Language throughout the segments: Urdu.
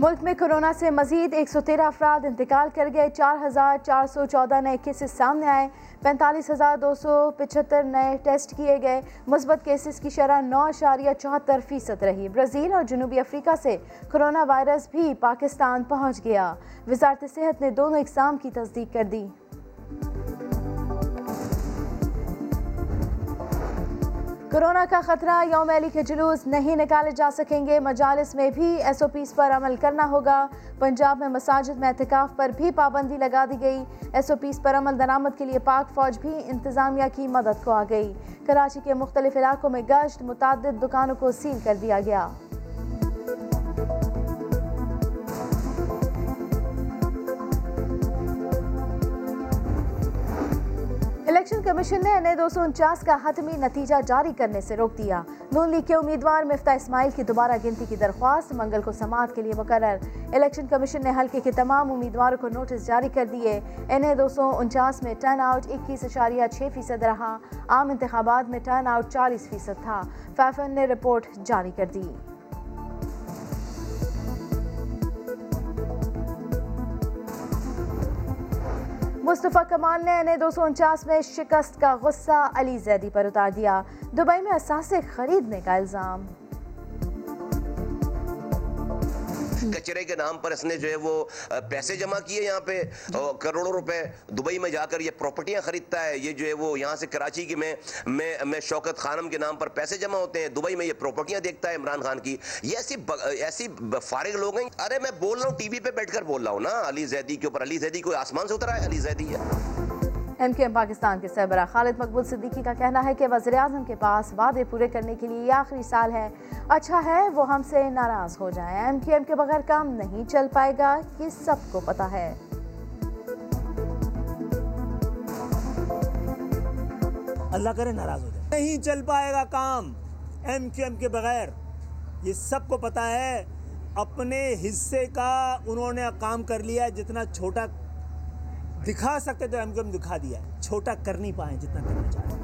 ملک میں کرونا سے مزید ایک سو تیرہ افراد انتقال کر گئے، چار ہزار چار سو چودہ نئے کیسز سامنے آئے، پینتالیس ہزار دو سو پچہتر نئے ٹیسٹ کیے گئے۔ مثبت کیسز کی شرح نو اشاریہ چوہتر فیصد رہی۔ برازیل اور جنوبی افریقہ سے کرونا وائرس بھی پاکستان پہنچ گیا۔ وزارت صحت نے دونوں اقسام کی تصدیق کر دی۔ کرونا کا خطرہ، یوم علی کے جلوس نہیں نکالے جا سکیں گے۔ مجالس میں بھی ایس او پیز پر عمل کرنا ہوگا۔ پنجاب میں مساجد میں اعتکاف پر بھی پابندی لگا دی گئی۔ ایس او پیز پر عمل درآمد کے لیے پاک فوج بھی انتظامیہ کی مدد کو آ گئی کراچی کے مختلف علاقوں میں گشت متعدد دکانوں کو سیل کر دیا گیا۔ الیکشن کمیشن نے این اے دو سو انچاس کا حتمی نتیجہ جاری کرنے سے روک دیا۔ نون لیگ کے امیدوار مفتہ اسماعیل کی دوبارہ گنتی کی درخواست، منگل کو سماعت کے لیے مقرر۔ الیکشن کمیشن نے حلقے کے تمام امیدواروں کو نوٹس جاری کر دیے۔ این اے دو سو انچاس میں ٹرن آؤٹ اکیس اشاریہ چھ فیصد رہا۔ عام انتخابات میں ٹرن آؤٹ چالیس فیصد تھا۔ فیفن نے رپورٹ جاری کر دی۔ مصطفیٰ کمال نے انہیں دو سو انچاس میں شکست کا غصہ علی زیدی پر اتار دیا۔ دبئی میں اثاثے خریدنے کا الزام۔ کچرے کے نام پر اس نے جو ہے وہ پیسے جمع کیے یہاں پہ کروڑوں روپے دبئی میں جا کر یہ پراپرٹیاں خریدتا ہے۔ یہ جو ہے وہ یہاں سے کراچی کی میں میں شوکت خانم کے نام پر پیسے جمع ہوتے ہیں۔ دبئی میں یہ پراپرٹیاں دیکھتا ہے عمران خان کی۔ یہ ایسی ایسی فارغ لوگ ہیں۔ ارے میں بول رہا ہوں ٹی وی پہ بیٹھ کر بول رہا ہوں نا۔ علی زیدی کے اوپر علی زیدی کوئی آسمان سے اترا ہے علی زیدی ہے۔ ایم کے ایم پاکستان کے سربراہ خالد مقبول صدیقی کا کہنا ہے کہ وزیر اعظم کے پاس وعدے پورے کرنے کے لیے یہ آخری سال ہے۔ اچھا ہے وہ ہم سے ناراض ہو جائیں۔ ایم کے ایم کے بغیر کام نہیں چل پائے گا، یہ سب کو پتا ہے۔ اللہ کرے ناراض ہو جائے۔ نہیں چل پائے گا کام ایم کیو ایم کے بغیر۔ یہ سب کو پتا ہے، اپنے حصے کا انہوں نے کام کر لیا جتنا چھوٹا دکھا سکتے تو ایم کیو دکھا دیا چھوٹا کر نہیں پائے جتنا کرنا چاہتے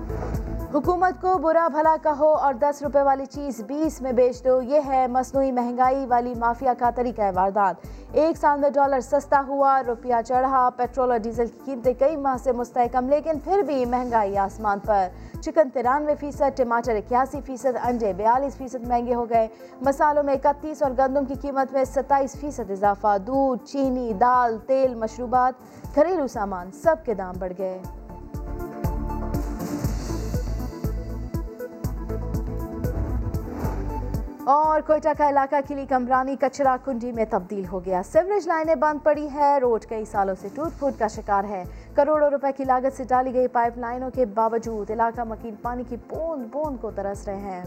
حکومت کو برا بھلا کہو اور دس روپے والی چیز بیس میں بیچ دو، یہ ہے مصنوعی مہنگائی والی مافیا کا طریقہ واردات۔ ایک سال میں ڈالر سستا ہوا، روپیہ چڑھا، پیٹرول اور ڈیزل کی قیمتیں کئی ماہ سے مستحکم، لیکن پھر بھی مہنگائی آسمان پر۔ چکن ترانوے فیصد، ٹماٹر اکیاسی فیصد، انڈے بیالیس فیصد مہنگے ہو گئے۔ مسالوں میں اکتیس اور گندم کی قیمت میں ستائیس فیصد اضافہ۔ دودھ، چینی، دال، تیل، مشروبات، گھریلو سامان سب کے دام بڑھ گئے۔ اور کوئٹہ کا علاقہ کلی کمرانی کچرا کنڈی میں تبدیل ہو گیا۔ سیوریج لائنیں بند پڑی ہے روڈ کئی سالوں سے ٹوٹ پھوٹ کا شکار ہے۔ کروڑوں روپے کی لاگت سے ڈالی گئی پائپ لائنوں کے باوجود علاقہ مکین پانی کی بوند بوند کو ترس رہے ہیں۔